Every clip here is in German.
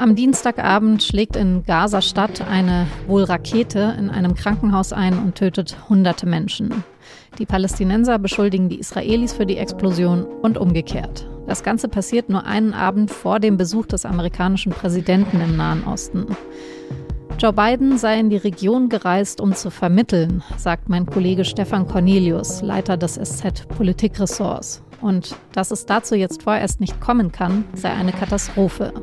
Am Dienstagabend schlägt in Gaza-Stadt eine wohl Rakete in einem Krankenhaus ein und tötet hunderte Menschen. Die Palästinenser beschuldigen die Israelis für die Explosion und umgekehrt. Das Ganze passiert nur einen Abend vor dem Besuch des amerikanischen Präsidenten im Nahen Osten. Joe Biden sei in die Region gereist, um zu vermitteln, sagt mein Kollege Stefan Cornelius, Leiter des SZ Politikressorts. Und dass es dazu jetzt vorerst nicht kommen kann, sei eine Katastrophe.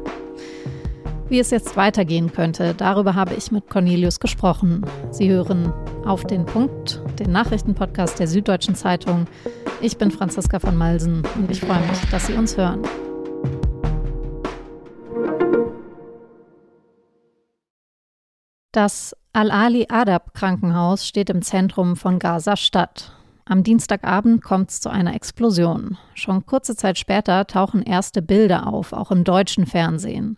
Wie es jetzt weitergehen könnte, darüber habe ich mit Cornelius gesprochen. Sie hören auf den Punkt, den Nachrichtenpodcast der Süddeutschen Zeitung. Ich bin Franziska von Malsen und ich freue mich, dass Sie uns hören. Das Al-Ali Adab Krankenhaus steht im Zentrum von Gaza-Stadt. Am Dienstagabend kommt es zu einer Explosion. Schon kurze Zeit später tauchen erste Bilder auf, auch im deutschen Fernsehen.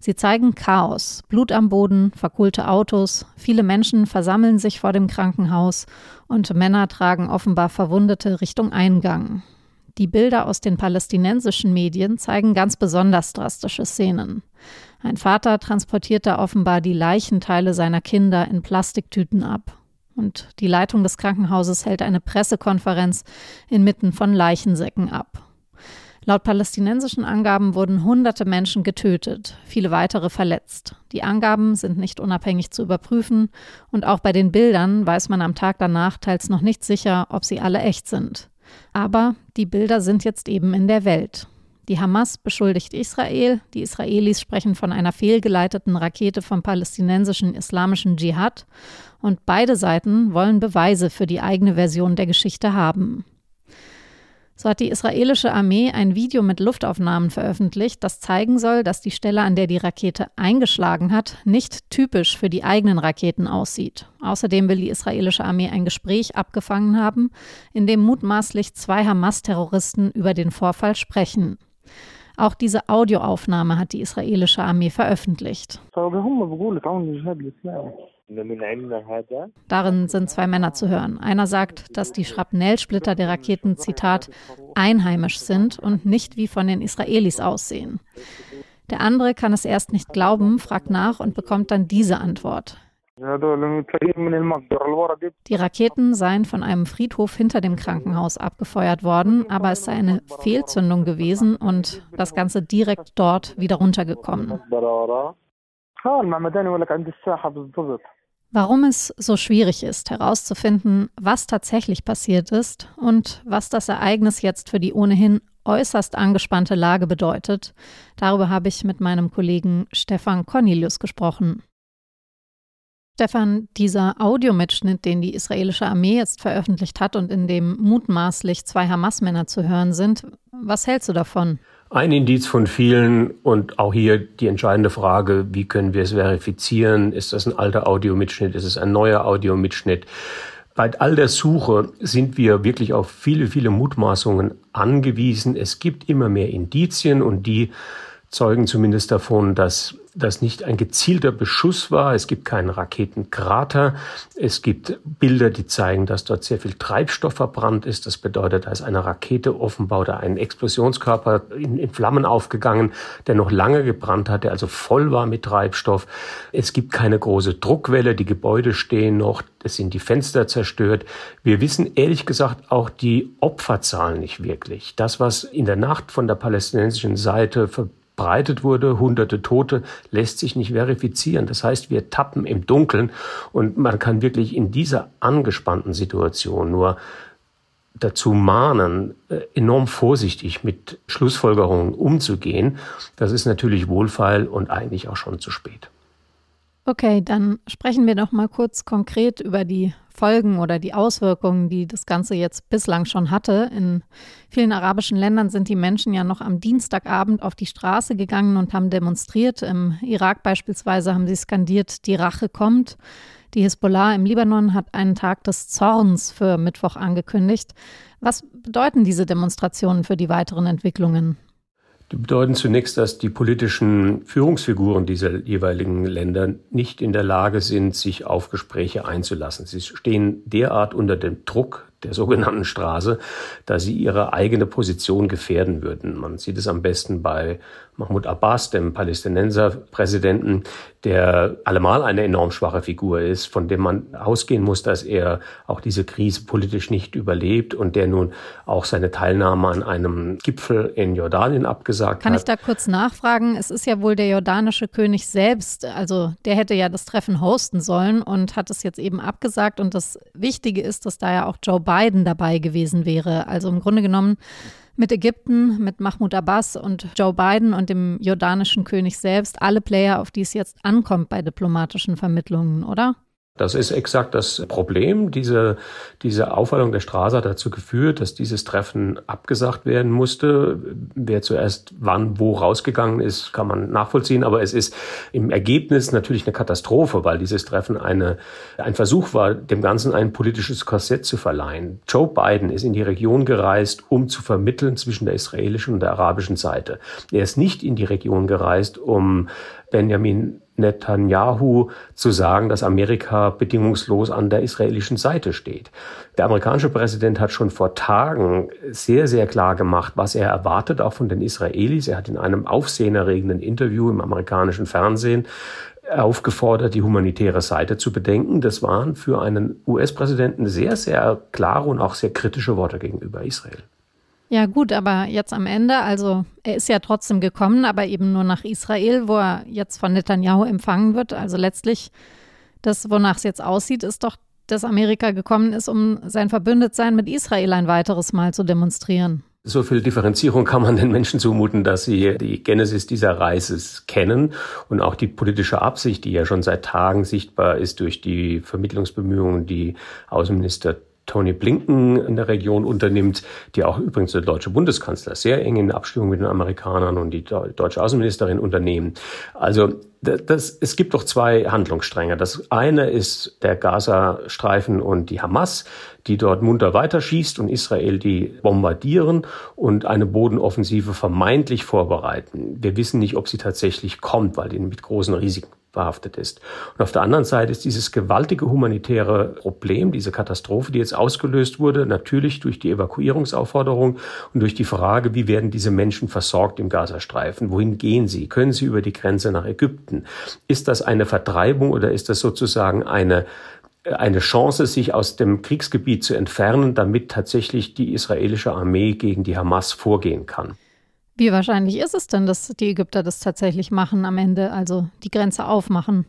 Sie zeigen Chaos, Blut am Boden, verkohlte Autos, viele Menschen versammeln sich vor dem Krankenhaus und Männer tragen offenbar Verwundete Richtung Eingang. Die Bilder aus den palästinensischen Medien zeigen ganz besonders drastische Szenen. Ein Vater transportiert da offenbar die Leichenteile seiner Kinder in Plastiktüten ab. Und die Leitung des Krankenhauses hält eine Pressekonferenz inmitten von Leichensäcken ab. Laut palästinensischen Angaben wurden hunderte Menschen getötet, viele weitere verletzt. Die Angaben sind nicht unabhängig zu überprüfen und auch bei den Bildern weiß man am Tag danach teils noch nicht sicher, ob sie alle echt sind. Aber die Bilder sind jetzt eben in der Welt. Die Hamas beschuldigt Israel, die Israelis sprechen von einer fehlgeleiteten Rakete vom palästinensischen islamischen Dschihad und beide Seiten wollen Beweise für die eigene Version der Geschichte haben. So hat die israelische Armee ein Video mit Luftaufnahmen veröffentlicht, das zeigen soll, dass die Stelle, an der die Rakete eingeschlagen hat, nicht typisch für die eigenen Raketen aussieht. Außerdem will die israelische Armee ein Gespräch abgefangen haben, in dem mutmaßlich zwei Hamas-Terroristen über den Vorfall sprechen. Auch diese Audioaufnahme hat die israelische Armee veröffentlicht. Darin sind zwei Männer zu hören. Einer sagt, dass die Schrapnellsplitter der Raketen, Zitat, einheimisch sind und nicht wie von den Israelis aussehen. Der andere kann es erst nicht glauben, fragt nach und bekommt dann diese Antwort. Die Raketen seien von einem Friedhof hinter dem Krankenhaus abgefeuert worden, aber es sei eine Fehlzündung gewesen und das Ganze direkt dort wieder runtergekommen. Warum es so schwierig ist, herauszufinden, was tatsächlich passiert ist und was das Ereignis jetzt für die ohnehin äußerst angespannte Lage bedeutet, darüber habe ich mit meinem Kollegen Stefan Cornelius gesprochen. Stefan, dieser Audiomitschnitt, den die israelische Armee jetzt veröffentlicht hat und in dem mutmaßlich zwei Hamas-Männer zu hören sind, was hältst du davon? Ein Indiz von vielen und auch hier die entscheidende Frage, wie können wir es verifizieren? Ist das ein alter Audiomitschnitt? Ist es ein neuer Audiomitschnitt? Bei all der Suche sind wir wirklich auf viele, viele Mutmaßungen angewiesen. Es gibt immer mehr Indizien und die zeugen zumindest davon, dass das nicht ein gezielter Beschuss war. Es gibt keinen Raketenkrater. Es gibt Bilder, die zeigen, dass dort sehr viel Treibstoff verbrannt ist. Das bedeutet, da ist eine Rakete offenbar oder ein Explosionskörper in, in Flammen aufgegangen, der noch lange gebrannt hat, der also voll war mit Treibstoff. Es gibt keine große Druckwelle. Die Gebäude stehen noch. Es sind die Fenster zerstört. Wir wissen ehrlich gesagt auch die Opferzahlen nicht wirklich. Das, was in der Nacht von der palästinensischen Seite verbreitet wurde, hunderte Tote, lässt sich nicht verifizieren. Das heißt, wir tappen im Dunkeln und man kann wirklich in dieser angespannten Situation nur dazu mahnen, äh, enorm vorsichtig mit Schlussfolgerungen umzugehen. Das ist natürlich wohlfeil und eigentlich auch schon zu spät. Okay, dann sprechen wir noch mal kurz konkret über die Folgen oder die Auswirkungen, die das Ganze jetzt bislang schon hatte. In vielen arabischen Ländern sind die Menschen ja noch am Dienstagabend auf die Straße gegangen und haben demonstriert. Im Irak beispielsweise haben sie skandiert, die Rache kommt. Die Hisbollah im Libanon hat einen Tag des Zorns für Mittwoch angekündigt. Was bedeuten diese Demonstrationen für die weiteren Entwicklungen? Die bedeuten zunächst, dass die politischen Führungsfiguren dieser jeweiligen Länder nicht in der Lage sind, sich auf Gespräche einzulassen. Sie stehen derart unter dem Druck der sogenannten Straße, da sie ihre eigene Position gefährden würden. Man sieht es am besten bei Mahmoud Abbas, dem Palästinenserpräsidenten, der allemal eine enorm schwache Figur ist, von dem man ausgehen muss, dass er auch diese Krise politisch nicht überlebt und der nun auch seine Teilnahme an einem Gipfel in Jordanien abgesagt Kann hat. Kann ich da kurz nachfragen? Es ist ja wohl der jordanische König selbst, also der hätte ja das Treffen hosten sollen und hat es jetzt eben abgesagt. Und das Wichtige ist, dass da ja auch Joe Biden dabei gewesen wäre. Also im Grunde genommen mit Ägypten, mit Mahmoud Abbas und Joe Biden und dem jordanischen König selbst alle Player, auf die es jetzt ankommt bei diplomatischen Vermittlungen, oder? Das ist exakt das Problem. Diese, diese Aufwallung der Straße hat dazu geführt, dass dieses Treffen abgesagt werden musste. Wer zuerst wann wo rausgegangen ist, kann man nachvollziehen. Aber es ist im Ergebnis natürlich eine Katastrophe, weil dieses Treffen eine, ein Versuch war, dem Ganzen ein politisches Korsett zu verleihen. Joe Biden ist in die Region gereist, um zu vermitteln zwischen der israelischen und der arabischen Seite. Er ist nicht in die Region gereist, um Benjamin Netanyahu zu sagen, dass Amerika bedingungslos an der israelischen Seite steht. Der amerikanische Präsident hat schon vor Tagen sehr, sehr klar gemacht, was er erwartet, auch von den Israelis. Er hat in einem aufsehenerregenden Interview im amerikanischen Fernsehen aufgefordert, die humanitäre Seite zu bedenken. Das waren für einen US-Präsidenten sehr, sehr klare und auch sehr kritische Worte gegenüber Israel. Ja gut, aber jetzt am Ende, also er ist ja trotzdem gekommen, aber eben nur nach Israel, wo er jetzt von Netanyahu empfangen wird. Also letztlich, das, wonach es jetzt aussieht, ist doch, dass Amerika gekommen ist, um sein Verbündetsein mit Israel ein weiteres Mal zu demonstrieren. So viel Differenzierung kann man den Menschen zumuten, dass sie die Genesis dieser Reise kennen und auch die politische Absicht, die ja schon seit Tagen sichtbar ist durch die Vermittlungsbemühungen, die Außenminister Tony Blinken in der Region unternimmt, die auch übrigens der deutsche Bundeskanzler sehr eng in Abstimmung mit den Amerikanern und die deutsche Außenministerin unternehmen. Also das, es gibt doch zwei Handlungsstränge. Das eine ist der Gazastreifen und die Hamas, die dort munter weiterschießt und Israel die bombardieren und eine Bodenoffensive vermeintlich vorbereiten. Wir wissen nicht, ob sie tatsächlich kommt, weil die mit großen Risiken behaftet ist. Und auf der anderen Seite ist dieses gewaltige humanitäre Problem, diese Katastrophe, die jetzt ausgelöst wurde, natürlich durch die Evakuierungsaufforderung und durch die Frage, wie werden diese Menschen versorgt im Gazastreifen? Wohin gehen sie? Können sie über die Grenze nach Ägypten? Ist das eine Vertreibung oder ist das sozusagen eine eine Chance, sich aus dem Kriegsgebiet zu entfernen, damit tatsächlich die israelische Armee gegen die Hamas vorgehen kann. Wie wahrscheinlich ist es denn, dass die Ägypter das tatsächlich machen am Ende, also die Grenze aufmachen?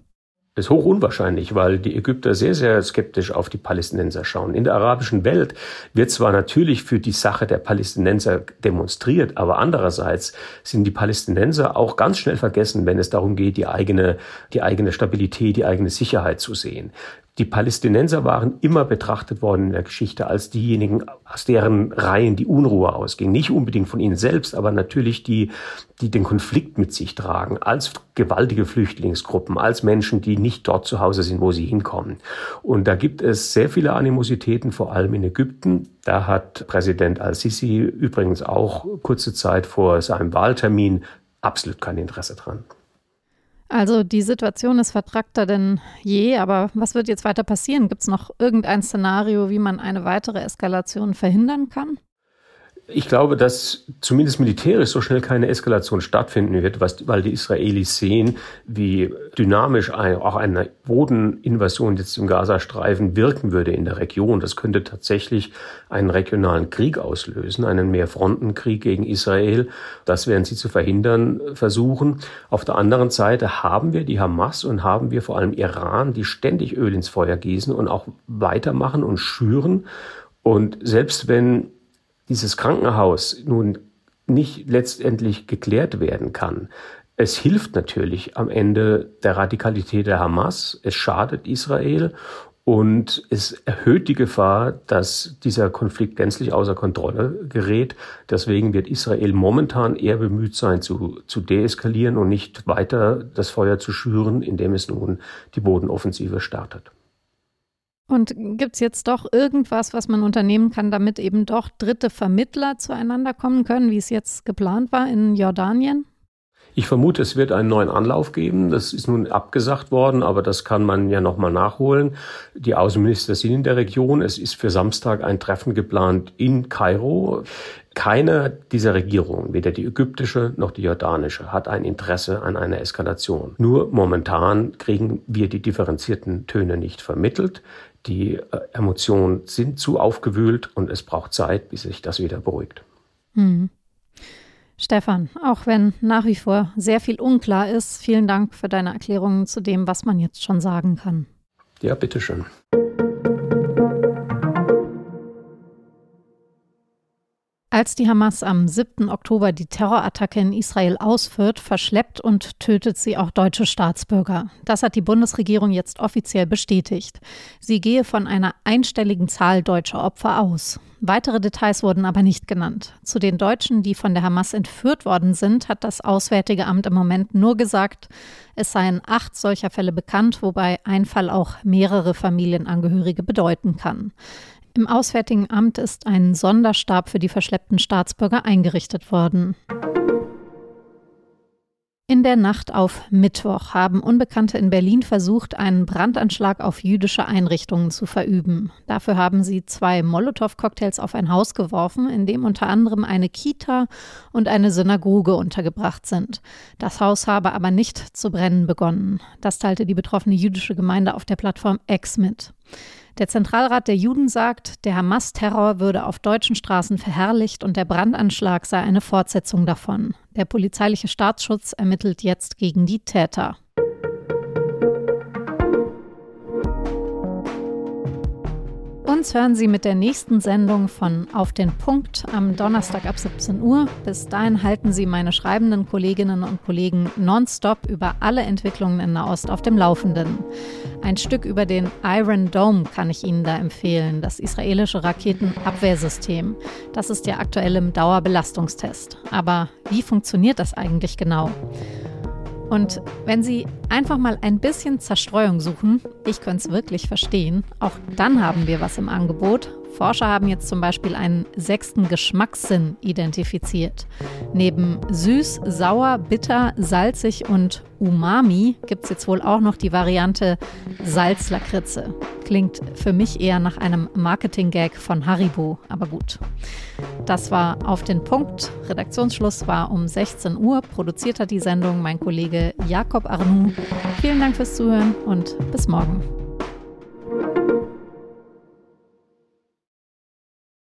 Das ist hoch unwahrscheinlich, weil die Ägypter sehr, sehr skeptisch auf die Palästinenser schauen. In der arabischen Welt wird zwar natürlich für die Sache der Palästinenser demonstriert, aber andererseits sind die Palästinenser auch ganz schnell vergessen, wenn es darum geht, die eigene, die eigene Stabilität, die eigene Sicherheit zu sehen. Die Palästinenser waren immer betrachtet worden in der Geschichte als diejenigen, aus deren Reihen die Unruhe ausging. Nicht unbedingt von ihnen selbst, aber natürlich die, die den Konflikt mit sich tragen, als gewaltige Flüchtlingsgruppen, als Menschen, die nicht dort zu Hause sind, wo sie hinkommen. Und da gibt es sehr viele Animositäten, vor allem in Ägypten. Da hat Präsident al-Sisi übrigens auch kurze Zeit vor seinem Wahltermin absolut kein Interesse dran. Also die Situation ist vertrackter denn je, aber was wird jetzt weiter passieren? Gibt es noch irgendein Szenario, wie man eine weitere Eskalation verhindern kann? Ich glaube, dass zumindest militärisch so schnell keine Eskalation stattfinden wird, weil die Israelis sehen, wie dynamisch auch eine Bodeninvasion jetzt im Gazastreifen wirken würde in der Region. Das könnte tatsächlich einen regionalen Krieg auslösen, einen Mehrfrontenkrieg gegen Israel. Das werden sie zu verhindern versuchen. Auf der anderen Seite haben wir die Hamas und haben wir vor allem Iran, die ständig Öl ins Feuer gießen und auch weitermachen und schüren. Und selbst wenn dieses Krankenhaus nun nicht letztendlich geklärt werden kann. Es hilft natürlich am Ende der Radikalität der Hamas, es schadet Israel und es erhöht die Gefahr, dass dieser Konflikt gänzlich außer Kontrolle gerät. Deswegen wird Israel momentan eher bemüht sein, zu, zu deeskalieren und nicht weiter das Feuer zu schüren, indem es nun die Bodenoffensive startet. Und gibt es jetzt doch irgendwas, was man unternehmen kann, damit eben doch dritte Vermittler zueinander kommen können, wie es jetzt geplant war in Jordanien? Ich vermute, es wird einen neuen Anlauf geben. Das ist nun abgesagt worden, aber das kann man ja nochmal nachholen. Die Außenminister sind in der Region. Es ist für Samstag ein Treffen geplant in Kairo. Keine dieser Regierungen, weder die ägyptische noch die jordanische, hat ein Interesse an einer Eskalation. Nur momentan kriegen wir die differenzierten Töne nicht vermittelt. Die äh, Emotionen sind zu aufgewühlt und es braucht Zeit, bis sich das wieder beruhigt. Hm. Stefan, auch wenn nach wie vor sehr viel unklar ist, vielen Dank für deine Erklärungen zu dem, was man jetzt schon sagen kann. Ja, bitteschön. Als die Hamas am 7. Oktober die Terrorattacke in Israel ausführt, verschleppt und tötet sie auch deutsche Staatsbürger. Das hat die Bundesregierung jetzt offiziell bestätigt. Sie gehe von einer einstelligen Zahl deutscher Opfer aus. Weitere Details wurden aber nicht genannt. Zu den Deutschen, die von der Hamas entführt worden sind, hat das Auswärtige Amt im Moment nur gesagt, es seien acht solcher Fälle bekannt, wobei ein Fall auch mehrere Familienangehörige bedeuten kann. Im Auswärtigen Amt ist ein Sonderstab für die verschleppten Staatsbürger eingerichtet worden. In der Nacht auf Mittwoch haben Unbekannte in Berlin versucht, einen Brandanschlag auf jüdische Einrichtungen zu verüben. Dafür haben sie zwei Molotow-Cocktails auf ein Haus geworfen, in dem unter anderem eine Kita und eine Synagoge untergebracht sind. Das Haus habe aber nicht zu brennen begonnen. Das teilte die betroffene jüdische Gemeinde auf der Plattform X mit. Der Zentralrat der Juden sagt, der Hamas-Terror würde auf deutschen Straßen verherrlicht und der Brandanschlag sei eine Fortsetzung davon. Der polizeiliche Staatsschutz ermittelt jetzt gegen die Täter. Uns hören Sie mit der nächsten Sendung von Auf den Punkt am Donnerstag ab 17 Uhr. Bis dahin halten Sie meine schreibenden Kolleginnen und Kollegen nonstop über alle Entwicklungen in Nahost auf dem Laufenden. Ein Stück über den Iron Dome kann ich Ihnen da empfehlen, das israelische Raketenabwehrsystem. Das ist ja aktuell im Dauerbelastungstest. Aber wie funktioniert das eigentlich genau? Und wenn Sie einfach mal ein bisschen Zerstreuung suchen, ich könnte es wirklich verstehen, auch dann haben wir was im Angebot. Forscher haben jetzt zum Beispiel einen sechsten Geschmackssinn identifiziert. Neben süß, sauer, bitter, salzig und Umami gibt es jetzt wohl auch noch die Variante Salzlakritze. Klingt für mich eher nach einem Marketing-Gag von Haribo, aber gut. Das war auf den Punkt. Redaktionsschluss war um 16 Uhr. Produziert hat die Sendung mein Kollege Jakob Arnoux. Vielen Dank fürs Zuhören und bis morgen.